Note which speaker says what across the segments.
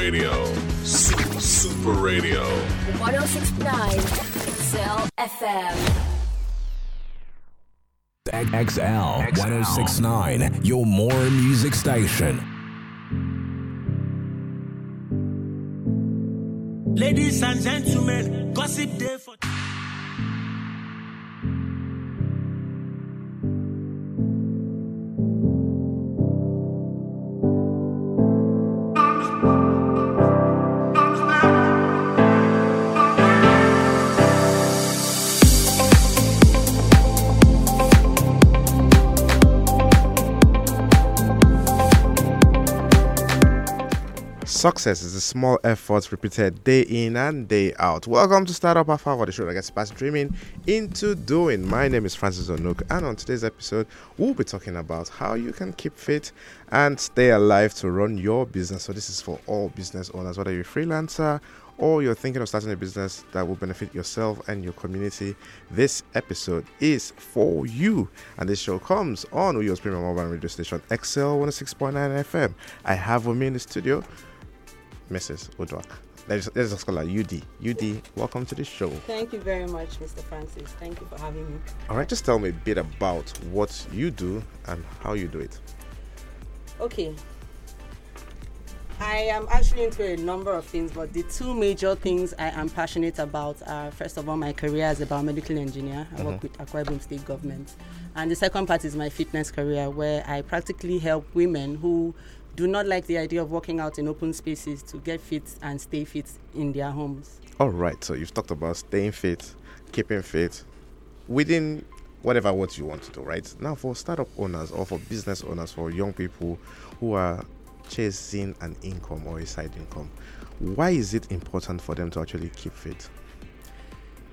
Speaker 1: Radio. Super, Super Radio.
Speaker 2: 1069 Excel FM.
Speaker 3: XL 1069, your more music station.
Speaker 4: Ladies and gentlemen, gossip day for.
Speaker 5: Success is a small effort repeated day in and day out. Welcome to Startup Half Hour, the show that gets past dreaming into doing. My name is Francis Onuk, and on today's episode, we'll be talking about how you can keep fit and stay alive to run your business. So, this is for all business owners, whether you're a freelancer or you're thinking of starting a business that will benefit yourself and your community. This episode is for you, and this show comes on Uyo's Premium Mobile Radio Station XL 106.9 FM. I have with me in the studio Mrs. Uduak. Let's just call her UD. UD, welcome to the show.
Speaker 6: Thank you very much, Mr. Francis. Thank you for having me.
Speaker 5: All right, just tell me a bit about what you do and how you do it.
Speaker 6: Okay. I am actually into a number of things, but the two major things I am passionate about are first of all, my career as a biomedical engineer. I work mm-hmm. with Akwa Ibom State Government. And the second part is my fitness career, where I practically help women who do not like the idea of working out in open spaces to get fit and stay fit in their homes.
Speaker 5: All right, so you've talked about staying fit, keeping fit within whatever what you want to do, right? Now, for startup owners or for business owners, for young people who are chasing an income or a side income, why is it important for them to actually keep fit?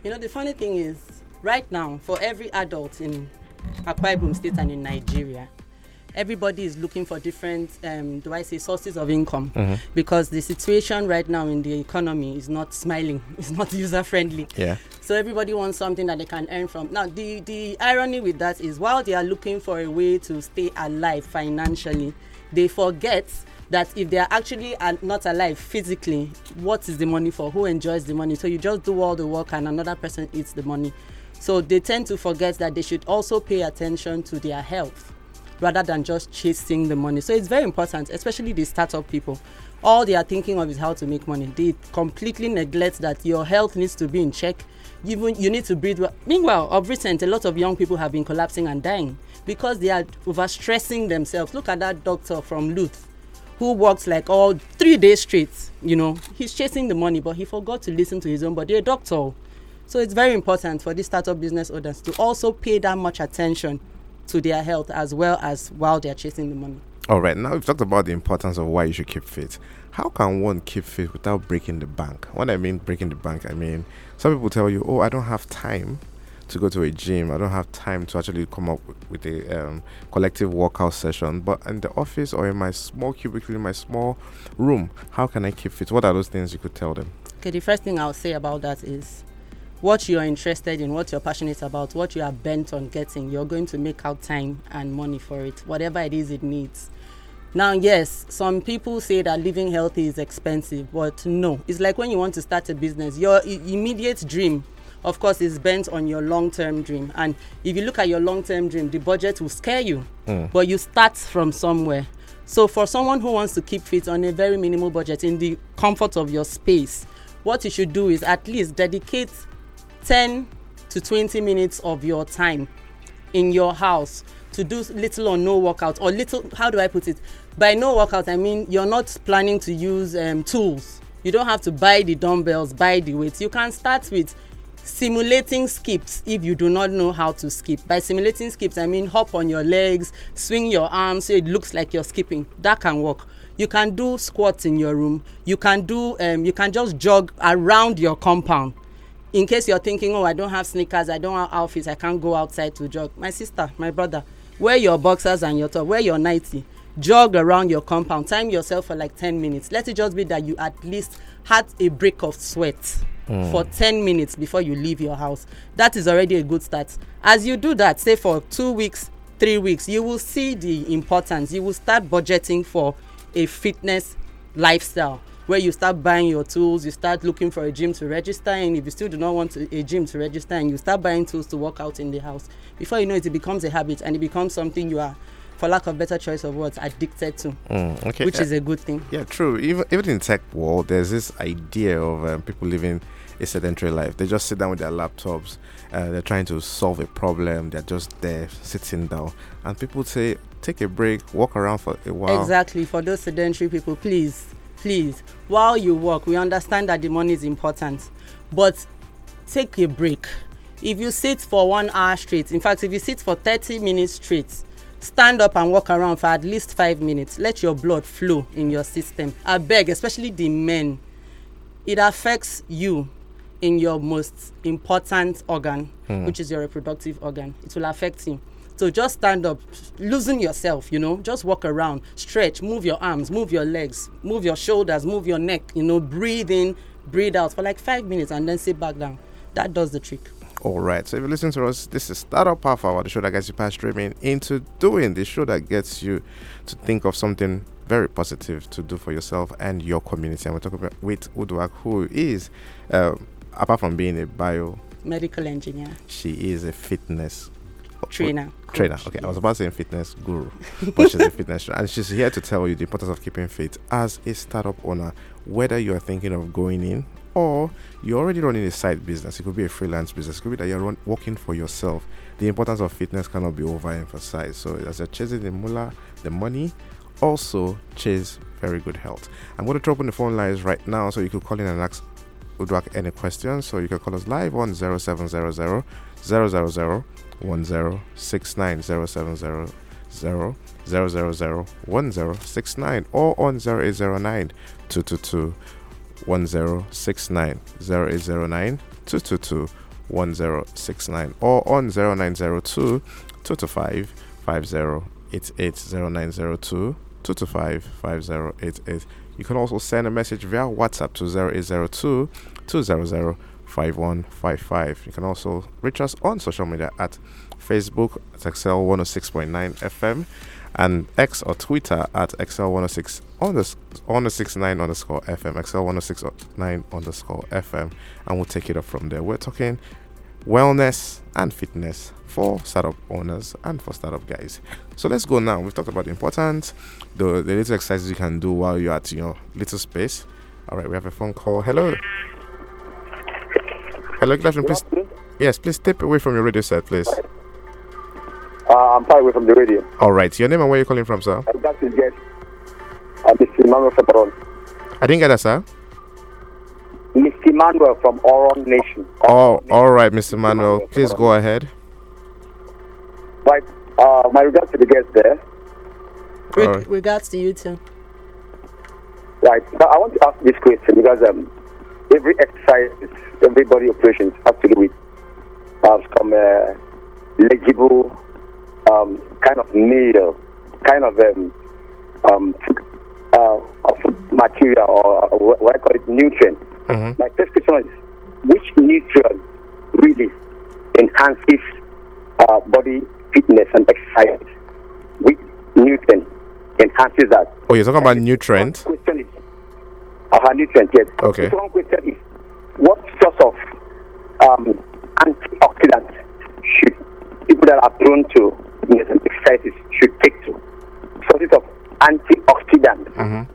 Speaker 6: You know, the funny thing is, right now, for every adult in Akwa Ibom State and in Nigeria, everybody is looking for different, um, do I say, sources of income because the situation right now in the economy is not smiling, it's not user friendly.
Speaker 5: Yeah.
Speaker 6: So everybody wants something that they can earn from. Now, the the irony with that is while they are looking for a way to stay alive financially, they forget that if they are actually not alive physically, what is the money for? Who enjoys the money? So you just do all the work and another person eats the money. So they tend to forget that they should also pay attention to their health rather than just chasing the money. So it's very important, especially the startup people. All they are thinking of is how to make money. They completely neglect that your health needs to be in check. Even you need to breathe well. Meanwhile, of recent, a lot of young people have been collapsing and dying because they are overstressing themselves. Look at that doctor from Luth who works like all three days straight. You know, he's chasing the money, but he forgot to listen to his own body. A doctor. So it's very important for these startup business owners to also pay that much attention to their health as well as while they're chasing the money.
Speaker 5: All right, now we've talked about the importance of why you should keep fit. How can one keep fit without breaking the bank? When I mean breaking the bank, I mean some people tell you, "Oh, I don't have time to go to a gym. I don't have time to actually come up with, with a um, collective workout session." But in the office or in my small cubicle, in my small room, how can I keep fit? What are those things you could tell them?
Speaker 6: Okay, the first thing I'll say about that is what you're interested in, what you're passionate about, what you are bent on getting, you're going to make out time and money for it, whatever it is it needs. Now, yes, some people say that living healthy is expensive, but no. It's like when you want to start a business, your immediate dream, of course, is bent on your long term dream. And if you look at your long term dream, the budget will scare you, hmm. but you start from somewhere. So, for someone who wants to keep fit on a very minimal budget in the comfort of your space, what you should do is at least dedicate 10 to 20 minutes of your time in your house to do little or no workout or little how do i put it? By no workout i mean you're not planning to use um, tools. You don't have to buy the dumbbells buy the weights. You can start with simulating skips if you do not know how to skip. By simulating skips i mean hop on your legs swing your arms so it looks like you're skipping. That can work. You can do squats in your room. You can do um, you can just jog around your compound in case you're thinking oh i don't have sneakers i don't have outfits i can't go outside to jog. My sister my brother wear your boxers and your top wear your nightie. Jog around your compound. Time yourself for like ten minutes. Let it just be that you at least had a break of sweat for ten minutes before you leave your house. That is already a good start. As you do that say for two weeks three weeks you will see the importance. You will start budgeting for a fitness lifestyle where you start buying your tools, you start looking for a gym to register in. If you still do not want to, a gym to register in, you start buying tools to work out in the house. Before you know it, it becomes a habit and it becomes something you are, for lack of better choice of words, addicted to,
Speaker 5: Mm, okay.
Speaker 6: which is a good thing.
Speaker 5: Yeah, true. Even even in tech world, there's this idea of um, people living a sedentary life. They just sit down with their laptops. Uh, they're trying to solve a problem. They're just there sitting down, and people say, take a break, walk around for a while.
Speaker 6: Exactly. For those sedentary people, please, please, while you work, we understand that the money is important, but take a break. If you sit for one hour straight, in fact, if you sit for 30 minutes straight, stand up and walk around for at least five minutes. Let your blood flow in your system. I beg, especially the men, it affects you in your most important organ, which is your reproductive organ. It will affect you. So just stand up, loosen yourself, you know, just walk around, stretch, move your arms, move your legs, move your shoulders, move your neck, you know, breathe in, breathe out for like five minutes and then sit back down. That does the trick.
Speaker 5: All right. So if you listen to us, this is Startup Half Hour, the show that gets you past streaming into doing, the show that gets you to think of something very positive to do for yourself and your community. And we're talking about with Uduak, who is, uh, apart from being a bio,
Speaker 6: Medical engineer,
Speaker 5: she is a fitness
Speaker 6: trainer.
Speaker 5: trainer.
Speaker 6: coach,
Speaker 5: Okay, I was about to say fitness guru, but she's a fitness trainer, and she's here to tell you the importance of keeping fit as a startup owner. Whether you are thinking of going in or you're already running a side business, it could be a freelance business, it could be that you're run, working for yourself. The importance of fitness cannot be overemphasized. So, as you're chasing the mullah, the money, also chase very good health. I'm going to drop on the phone lines right now, so you could call in and ask Uduak any questions. So you can call us live on 0700 000 1069 0700 000 1069 or on 0809 222 1069 0809 222 1069 or on 0902 225 5088 0902 225 5088 you can also send a message via WhatsApp to 0802 200 5155. You can also reach us on social media at Facebook at Excel 106.9 FM and X or Twitter at Excel 106 unders- 1069 underscore FM, Excel 1069 underscore FM, and we'll take it up from there. We're talking wellness and fitness for startup owners and for startup guys. So let's go now. We've talked about the importance, the, the little exercises you can do while you're at your little space. All right, we have a phone call. Hello. Hello, good afternoon. Please, yes, please step away from your radio set, please.
Speaker 7: Uh, I'm far away from the radio.
Speaker 5: All right, your name and where you're calling from, sir?
Speaker 7: I got to get uh, Mr. Emmanuel from Oron.
Speaker 5: I didn't get that, sir.
Speaker 7: Mr. Emmanuel from Oron Nation.
Speaker 5: Oh, all right, Mr. Manuel. Please go ahead.
Speaker 7: Right. Uh, my regards to the guest there.
Speaker 6: Reg-
Speaker 5: Alright.
Speaker 6: Regards to you too.
Speaker 7: Right. Now, I want to ask this question because um, every exercise, every body operations has to do with uh, some uh, legible um, kind of meal, kind of um, um, uh, of material or uh, what I call it nutrient.
Speaker 5: Mhm.
Speaker 7: My first question is, which nutrient really enhances uh, body fitness and exercise? Which nutrient enhances that?
Speaker 5: Oh, you're talking about nutrient.
Speaker 7: One question is, uh, nutrient, yes.
Speaker 5: Okay.
Speaker 7: The one question is, what sort of um, antioxidants should people that are prone to fitness and exercises should take to? Sources of antioxidants
Speaker 5: Mhm.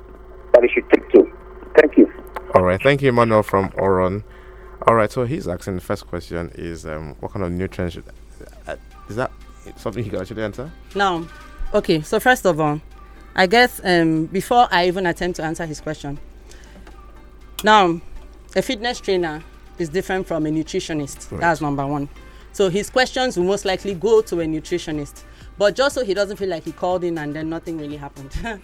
Speaker 7: that they should take to. Thank you.
Speaker 5: All right, thank you, Emmanuel from Oron. All right, so he's asking the first question is um, what kind of nutrients should. Uh, is that something he can actually answer?
Speaker 6: Now, okay, so first of all, I guess um, before I even attempt to answer his question, now, a fitness trainer is different from a nutritionist. That's number one. So his questions will most likely go to a nutritionist, but just so he doesn't feel like he called in and then nothing really happened.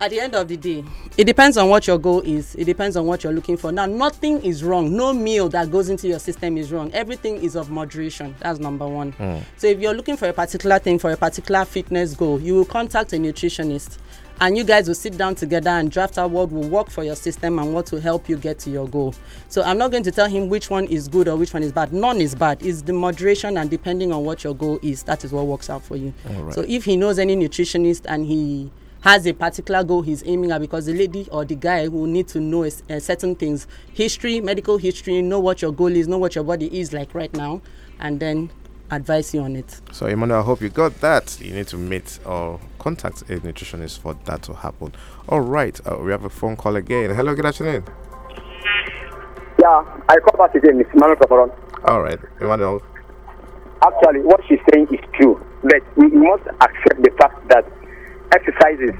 Speaker 6: At the end of the day, it depends on what your goal is. It depends on what you're looking for. Now, nothing is wrong. No meal that goes into your system is wrong. Everything is of moderation. That's number one. Hmm. So, if you're looking for a particular thing, for a particular fitness goal, you will contact a nutritionist and you guys will sit down together and draft out what will work for your system and what will help you get to your goal. So, I'm not going to tell him which one is good or which one is bad. None is bad. It's the moderation and depending on what your goal is, that is what works out for you.
Speaker 5: Right.
Speaker 6: So, if he knows any nutritionist and he has a particular goal he's aiming at because the lady or the guy will need to know is- uh, certain things history medical history know what your goal is know what your body is like right now and then advise you on it
Speaker 5: So, Emmanuel, I hope you got that. You need to meet or contact a nutritionist for that to happen. All right, uh, we have a phone call again. Hello, good afternoon.
Speaker 7: Yeah, I call back again, Mr. Manuel Kafaron.
Speaker 5: All right, Emmanuel.
Speaker 7: Actually, what she's saying is true, but we must accept the fact that exercises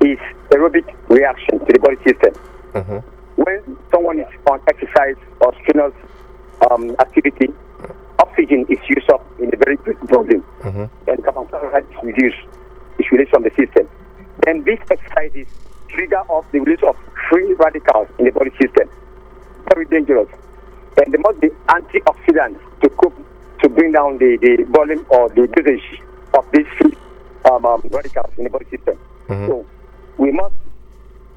Speaker 7: is aerobic reaction to the body system.
Speaker 5: Mhm.
Speaker 7: When someone is on exercise or strenuous um, activity, oxygen is used up in a very big volume, and carbon dioxide is reduced. It's released from the system. Then these exercises trigger off the release of free radicals in the body system. Very dangerous. And there must be antioxidants to cope to bring down the, the volume or the dosage of these free um, um, radicals in the body system. So we must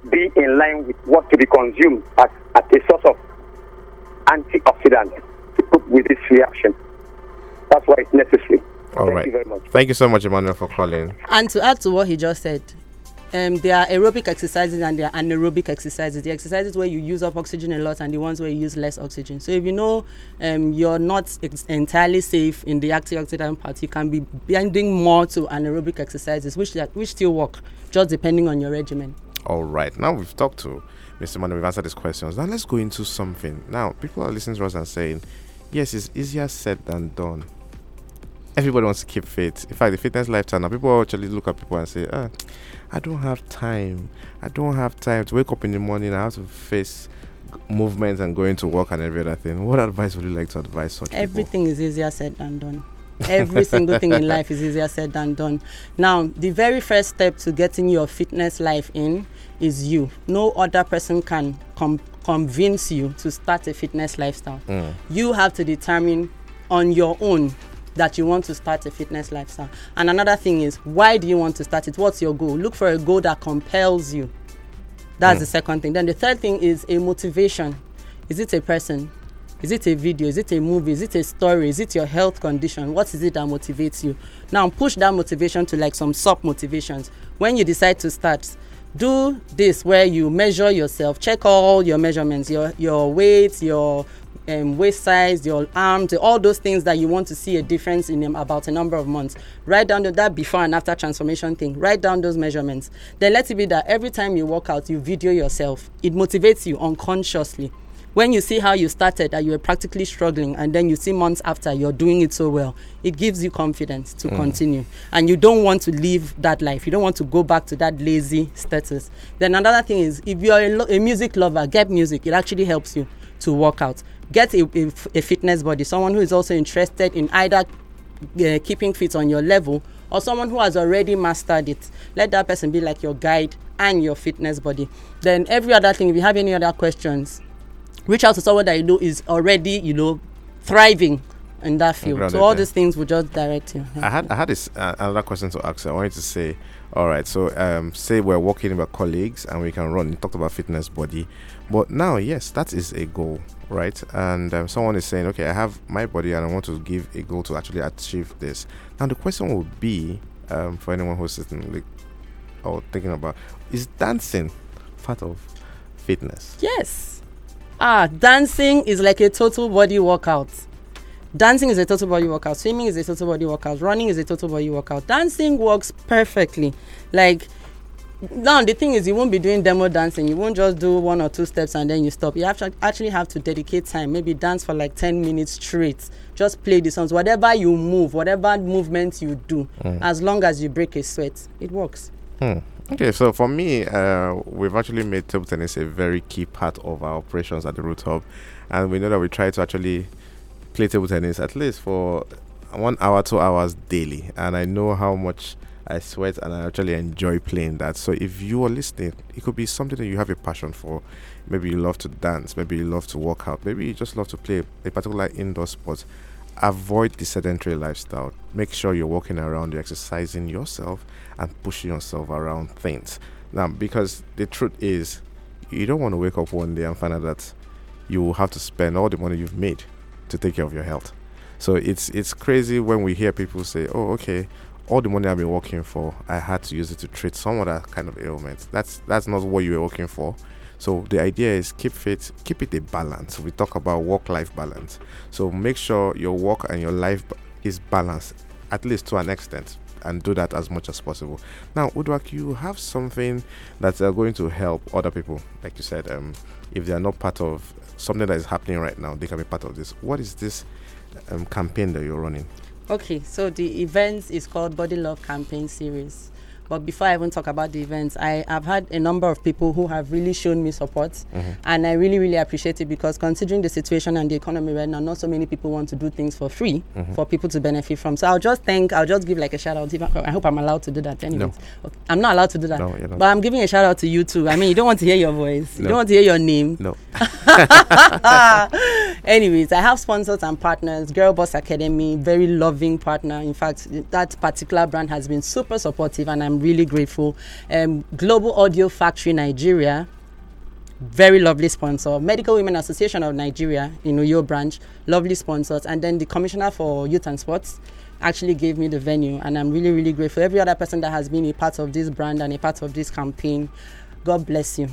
Speaker 7: be in line with what to be consumed as, as a source of antioxidants with this reaction. That's why it's necessary.
Speaker 5: All
Speaker 7: Thank
Speaker 5: right.
Speaker 7: you very much.
Speaker 5: Thank you so much, Emmanuel, for calling.
Speaker 6: And to add to what he just said, um, there are aerobic exercises and there are anaerobic exercises. The exercises where you use up oxygen a lot and the ones where you use less oxygen. So if you know um, you're not ex- entirely safe in the antioxidant part, you can be bending more to anaerobic exercises, which that- which still work, just depending on your regimen.
Speaker 5: All right. Now we've talked to Mr. Manu, we've answered these questions. Now let's go into something. Now, people are listening to us and saying, yes, it's easier said than done. Everybody wants to keep fit. In fact, the fitness lifestyle now, people actually look at people and say, ah, I don't have time. I don't have time to wake up in the morning. I have to face movements and going to work and every other thing. What advice would you like to advise such people?
Speaker 6: Everything is easier said than done. Every single thing in life is easier said than done. Now, the very first step to getting your fitness life in is you. No other person can com- convince you to start a fitness lifestyle. Mm. You have to determine on your own that you want to start a fitness lifestyle. And another thing is, why do you want to start it? What's your goal? Look for a goal that compels you. That's mm. the second thing. Then the third thing is a motivation. Is it a person? Is it a video? Is it a movie? Is it a story? Is it your health condition? What is it that motivates you? Now push that motivation to like some sub motivations. When you decide to start, do this where you measure yourself, check all your measurements, your your weight, your um, waist size, your arms, all those things that you want to see a difference in them about a number of months. Write down that before and after transformation thing. Write down those measurements. Then let it be that every time you work out, you video yourself. It motivates you unconsciously. When you see how you started, that you were practically struggling, and then you see months after you're doing it so well, it gives you confidence to continue. And you don't want to live that life. You don't want to go back to that lazy status. Then another thing is, if you're a, lo- a music lover, get music. It actually helps you to work out. Get a, a, a fitness body, someone who is also interested in either uh, keeping fit on your level or someone who has already mastered it. Let that person be like your guide and your fitness body. Then every other thing, if you have any other questions, reach out to someone that you know is already, you know, thriving in that field.
Speaker 5: Grounded
Speaker 6: So all
Speaker 5: there.
Speaker 6: these things will just direct you.
Speaker 5: I had I had this uh, another question to ask. I wanted to say, all right. So um, say we're working with colleagues and we can run. You talked about fitness body, but now yes, that is a goal, right? And um, someone is saying, okay, I have my body and I want to give a goal to actually achieve this. Now the question would be um, for anyone who's sitting like or thinking about is dancing part of fitness?
Speaker 6: Yes. Ah, dancing is like a total body workout. Dancing is a total body workout. Swimming is a total body workout. Running is a total body workout. Dancing works perfectly. Like now the thing is you won't be doing demo dancing. You won't just do one or two steps and then you stop. You have to actually have to dedicate time. Maybe dance for like 10 minutes straight. Just play the songs. Whatever you move, whatever movements you do, as long as you break a sweat, it works.
Speaker 5: Hmm. Okay, so for me, uh, we've actually made table tennis a very key part of our operations at the Root Hub, and we know that we try to actually play table tennis at least for one hour, two hours daily. And I know how much I sweat, and I actually enjoy playing that. So if you are listening, it could be something that you have a passion for. Maybe you love to dance, maybe you love to work out, maybe you just love to play a particular indoor sport. Avoid the sedentary lifestyle. Make sure you're walking around, you're exercising yourself, and pushing yourself around things. Now, because the truth is, you don't want to wake up one day and find out that you will have to spend all the money you've made to take care of your health. So it's it's crazy when we hear people say, "Oh, okay, all the money I've been working for, I had to use it to treat some other kind of ailment. That's that's not what you were working for. So the idea is keep fit, keep it a balance. We talk about work-life balance. So make sure your work and your life is balanced, at least to an extent, and do that as much as possible. Now, Uduak, you have something that's uh, going to help other people, like you said. Um, if they are not part of something that is happening right now, they can be part of this. What is this um, campaign that you're running?
Speaker 6: Okay, so the event is called Body Love Campaign Series. But before I even talk about the events, I have had a number of people who have really shown me support, mm-hmm. and I really, really appreciate it because considering the situation and the economy right now, not so many people want to do things for free mm-hmm. for people to benefit from. So I'll just thank, I'll just give like a shout out. I, hope I'm allowed to do that. Anyways, okay. I'm not allowed to do that,
Speaker 5: No, you're not.
Speaker 6: but I'm giving a shout out to you too. I mean, you don't want to hear your voice,
Speaker 5: no.
Speaker 6: you don't want to hear your name,
Speaker 5: No.
Speaker 6: Anyways, I have sponsors and partners. Girl Boss Academy, very loving partner. In fact, that particular brand has been super supportive, and I'm really grateful. Um, Global Audio Factory Nigeria, very lovely sponsor. Medical Women Association of Nigeria, in Uyo branch, lovely sponsors. And then the Commissioner for Youth and Sports actually gave me the venue, and I'm really, really grateful. Every other person that has been a part of this brand and a part of this campaign, God bless you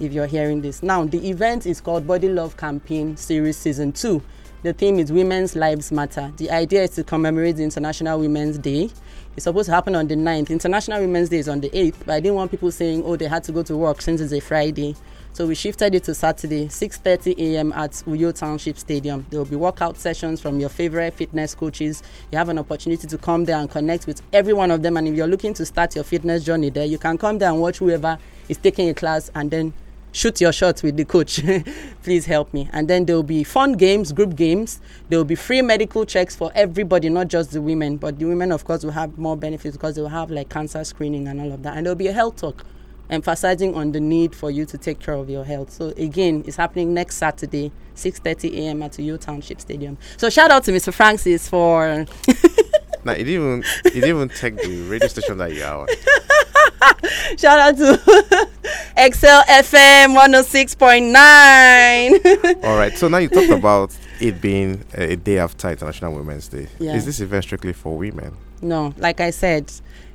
Speaker 6: if you're hearing this. Now, the event is called Body Love Campaign Series Season 2. The theme is Women's Lives Matter. The idea is to commemorate the International Women's Day. It's supposed to happen on the 9th. International Women's Day is on the 8th, but I didn't want people saying, oh, they had to go to work since it's a Friday. So we shifted it to Saturday, 6:30 a.m. at Uyo Township Stadium. There will be workout sessions from your favorite fitness coaches. You have an opportunity to come there and connect with every one of them. And if you're looking to start your fitness journey there, you can come there and watch whoever is taking a class and then shoot your shots with the coach. Please help me. And then there will be fun games, group games. There will be free medical checks for everybody, not just the women. But the women, of course, will have more benefits because they will have like cancer screening and all of that. And there will be a health talk emphasizing on the need for you to take care of your health. So again, it's happening next Saturday, 6:30 a.m. at Uyo Township Stadium. So shout out to Mr. Francis for
Speaker 5: Now, it didn't even it didn't even take the radio station that you are on.
Speaker 6: shout out to Excel FM 106.9.
Speaker 5: All right. So now you talked about it being a, a day after International Women's Day.
Speaker 6: Yeah.
Speaker 5: Is this event strictly for women?
Speaker 6: No, like I said,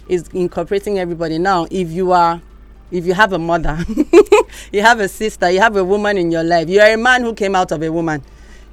Speaker 6: it's incorporating everybody. Now, if you are, if you have a mother, you have a sister, you have a woman in your life, you are a man who came out of a woman,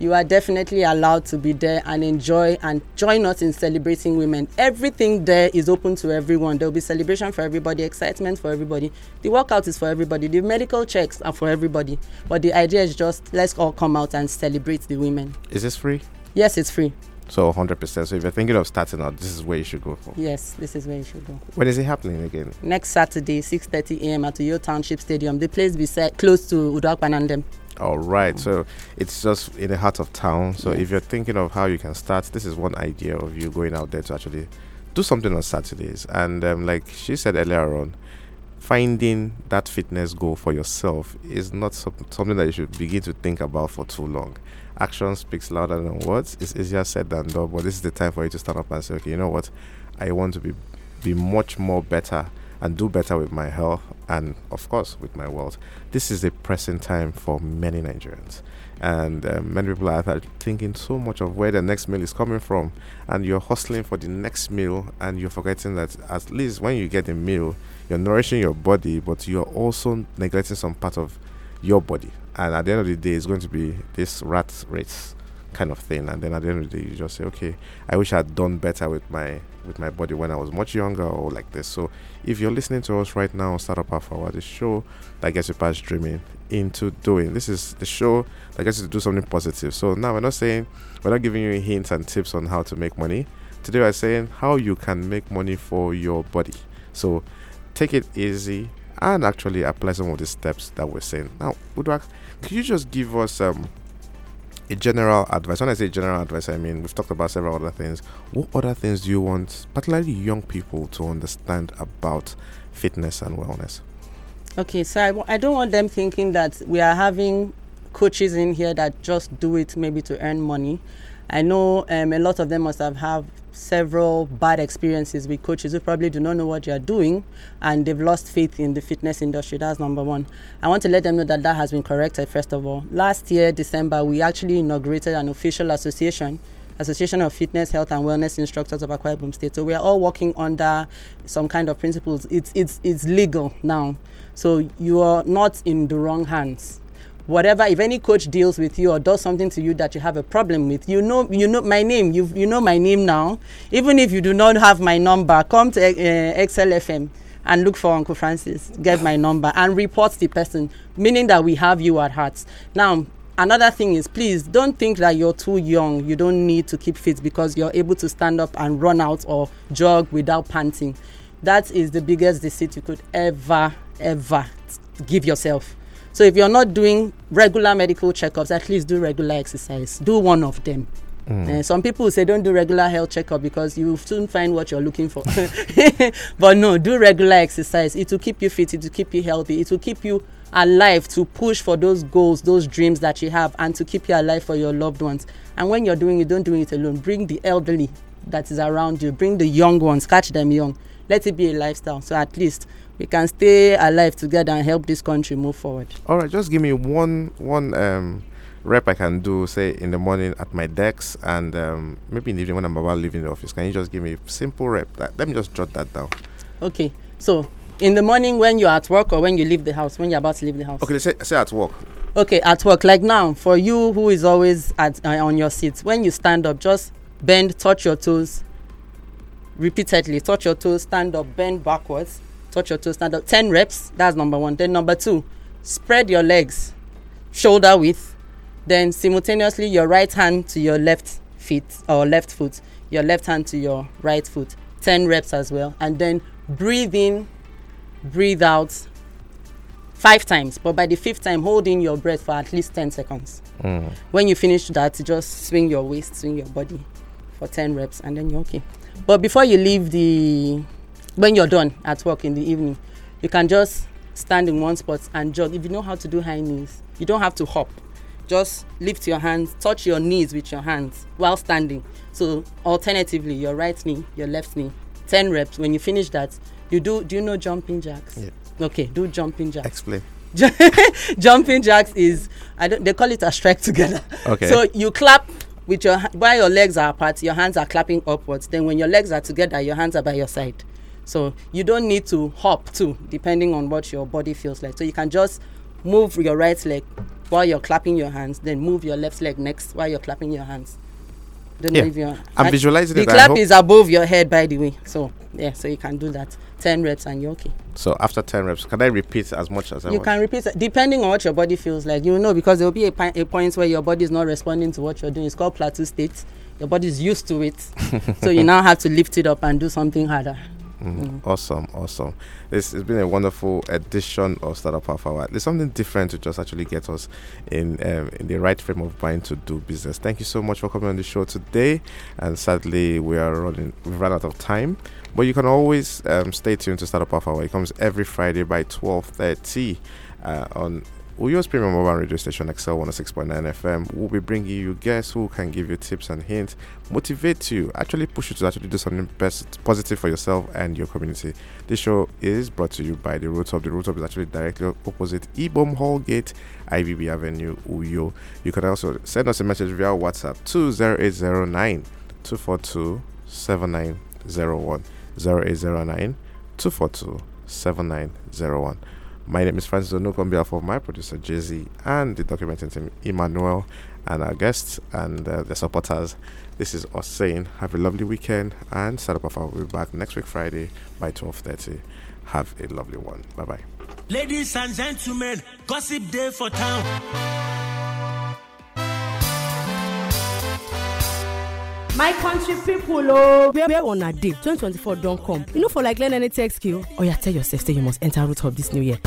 Speaker 6: you are definitely allowed to be there and enjoy and join us in celebrating women. Everything there is open to everyone. There will be celebration for everybody, excitement for everybody. The workout is for everybody. The medical checks are for everybody. But the idea is just let's all come out and celebrate the women.
Speaker 5: Is this free?
Speaker 6: Yes, it's free.
Speaker 5: So 100%. So if you're thinking of starting out, this is where you should go for.
Speaker 6: Yes, this is where you should go.
Speaker 5: When is it happening again?
Speaker 6: next Saturday, 6:30 a.m. at Uyo Township Stadium. The place be set close to Udakpan and them.
Speaker 5: All right. So it's just in the heart of town. So if you're thinking of how you can start, this is one idea of you going out there to actually do something on Saturdays. And um, like she said earlier on, finding that fitness goal for yourself is not some, something that you should begin to think about for too long. Action speaks louder than words. It's easier said than done. But this is the time for you to stand up and say, okay, you know what? I want to be be much more better and do better with my health and of course with my wealth. This is a pressing time for many Nigerians. And um, many people are thinking so much of where the next meal is coming from, and you're hustling for the next meal, and you're forgetting that at least when you get a meal, you're nourishing your body, but you're also neglecting some part of your body. And at the end of the day, it's going to be this rat race kind of thing. And then at the end of the day, you just say, okay, I wish I'd done better with my with my body when I was much younger or like this. So if you're listening to us right now, start up Half Hour, the show that gets you past dreaming into doing. This is the show that gets you to do something positive. So now we're not saying we're not giving you hints and tips on how to make money. Today we're saying how you can make money for your body. So take it easy and actually apply some of the steps that we're saying. Now, Uduak, could you just give us um a general advice. When I say general advice, I mean we've talked about several other things. What other things do you want, particularly young people, to understand about fitness and wellness?
Speaker 6: Okay, so I, don't want them thinking that we are having coaches in here that just do it maybe to earn money. I know um, a lot of them must have had several bad experiences with coaches who probably do not know what they are doing and they've lost faith in the fitness industry. That's number one. I want to let them know that that has been corrected, first of all. Last year, December, we actually inaugurated an official association Association of Fitness, Health and Wellness Instructors of Akwa Ibom State. So we are all working under some kind of principles. It's it's it's legal now, so you are not in the wrong hands. Whatever, if any coach deals with you or does something to you that you have a problem with, you know, you know my name. You you know my name now. Even if you do not have my number, come to uh, XLFM and look for Uncle Francis, get my number, and report the person, meaning that we have you at heart. Now, another thing is please don't think that you're too young you don't need to keep fit because you're able to stand up and run out or jog without panting that is the biggest deceit you could ever ever give yourself so if you're not doing regular medical checkups at least do regular exercise. Do one of them. Uh, some people say don't do regular health checkup because you will soon find what you're looking for. But no do regular exercise. It will keep you fit. It will keep you healthy. It will keep you alive to push for those goals those dreams that you have and to keep you alive for your loved ones. And when you're doing it don't do it alone. Bring the elderly that is around you. Bring the young ones. Catch them young. Let it be a lifestyle. So at least we can stay alive together and help this country move forward
Speaker 5: All right, just give me one one um rep I can do, say in the morning at my desk, and um, maybe in the evening when I'm about leaving the office. Can you just give me a simple rep? That, let me just jot that down.
Speaker 6: okay so in the morning when you're at work or when you leave the house when you're about to leave the house
Speaker 5: Okay, say, say at work.
Speaker 6: okay at work like now for you who is always at uh, on your seat when you stand up just bend touch your toes repeatedly touch your toes stand up bend backwards touch your toes stand up. 10 reps that's number one. Then number two spread your legs shoulder width then simultaneously your right hand to your left feet or left foot your left hand to your right foot. 10 reps as well. And then breathe in breathe out five times. But by the fifth time hold in your breath for at least 10 seconds. Mm. When you finish that just swing your waist swing your body for 10 reps and then you're okay. But before you leave the when you're done at work in the evening you can just stand in one spot and jog if you know how to do high knees you don't have to hop just lift your hands touch your knees with your hands while standing so alternatively your right knee your left knee 10 reps when you finish that you do do you know jumping jacks
Speaker 5: Yeah.
Speaker 6: okay do jumping jacks
Speaker 5: Explain.
Speaker 6: jumping jacks is I don't they call it a strike together.
Speaker 5: Okay.
Speaker 6: So you clap with your while your legs are apart, your hands are clapping upwards. Then when your legs are together, your hands are by your side. So you don't need to hop too, depending on what your body feels like. So you can just move your right leg while you're clapping your hands, then move your left leg next while you're clapping your hands. Don't
Speaker 5: Yeah.
Speaker 6: leave your.
Speaker 5: I'm visualizing
Speaker 6: The
Speaker 5: it. I
Speaker 6: clap is above your head, by the way. So yeah, so you can do that. Ten reps and you're okay.
Speaker 5: So after 10 reps, can I repeat as much as I want?
Speaker 6: you
Speaker 5: want?
Speaker 6: can repeat depending on what your body feels like you know because there will be a, pi- a point where your body is not responding to what you're doing it's called plateau state your body is used to it so you now have to lift it up and do something harder
Speaker 5: Mhm. Awesome, awesome. This has been a wonderful edition of Startup Half Hour. There's something different to just actually get us in um, in the right frame of mind to do business. Thank you so much for coming on the show today. And sadly, we are running, we've run out of time. But you can always um, stay tuned to Startup Half Hour. It comes every Friday by 12:30 uh, on Uyo's premium mobile radio station XL 106.9 FM. We'll be bringing you guests who can give you tips and hints, motivate you, actually push you to actually do something best positive for yourself and your community. This show is brought to you by the Hub. The Hub is actually directly opposite Ibom Hall Gate, IBB Avenue, Uyo. You can also send us a message via WhatsApp 20809 242 7901 0809 242 7901. My name is Francis behalf of my producer Jay-Z and the documenting team Emmanuel and our guests and uh, the supporters. This is us saying have a lovely weekend and Startup Half Hour will be back next week Friday by 12.30. Have a lovely one. Bye-bye.
Speaker 4: Ladies and gentlemen, gossip day for town.
Speaker 8: My country people oh. Where where una dey 2024 don come. You no for like learn any tech skill oh, oya tell yourself say you must enter root hub this new year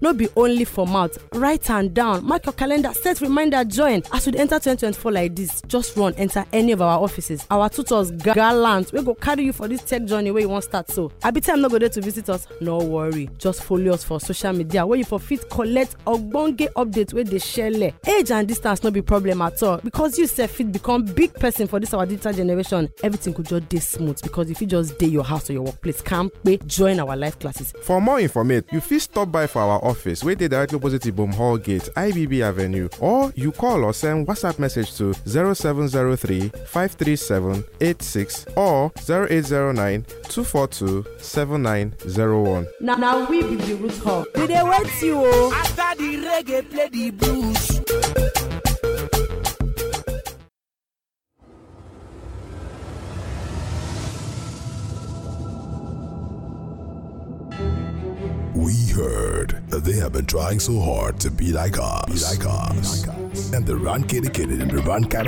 Speaker 8: no be only for mouth. Write am down. Mark your calendar. Set reminder. Join. As we dey enter 2024 like this just run enter any of our offices. Our tutors gallant. Wey go carry you for this tech journey wey you wan start so. Abi time no go dey to visit us? No worry. Just follow us for social media wey you for fit collect ogbonge update wey dey shele. Age and distance no be problem at all because you sef fit become big person for this our digital generation. Everything go just dey smooth because you fit just dey your house or your workplace kampe. Join our live classes.
Speaker 9: For more information, you fit stop by for our office
Speaker 5: office wey dey directly opposite ibom hall gate ibb avenue or you call or send whatsapp message to 0703 537 86 or 0809 242 7901.
Speaker 8: na na we be the root hub we dey wait you o.
Speaker 4: After the reggae, play the blues.
Speaker 3: We heard that they have been trying so hard to be like us. Be like us. And the Run Kitty Kitty and the Run Cat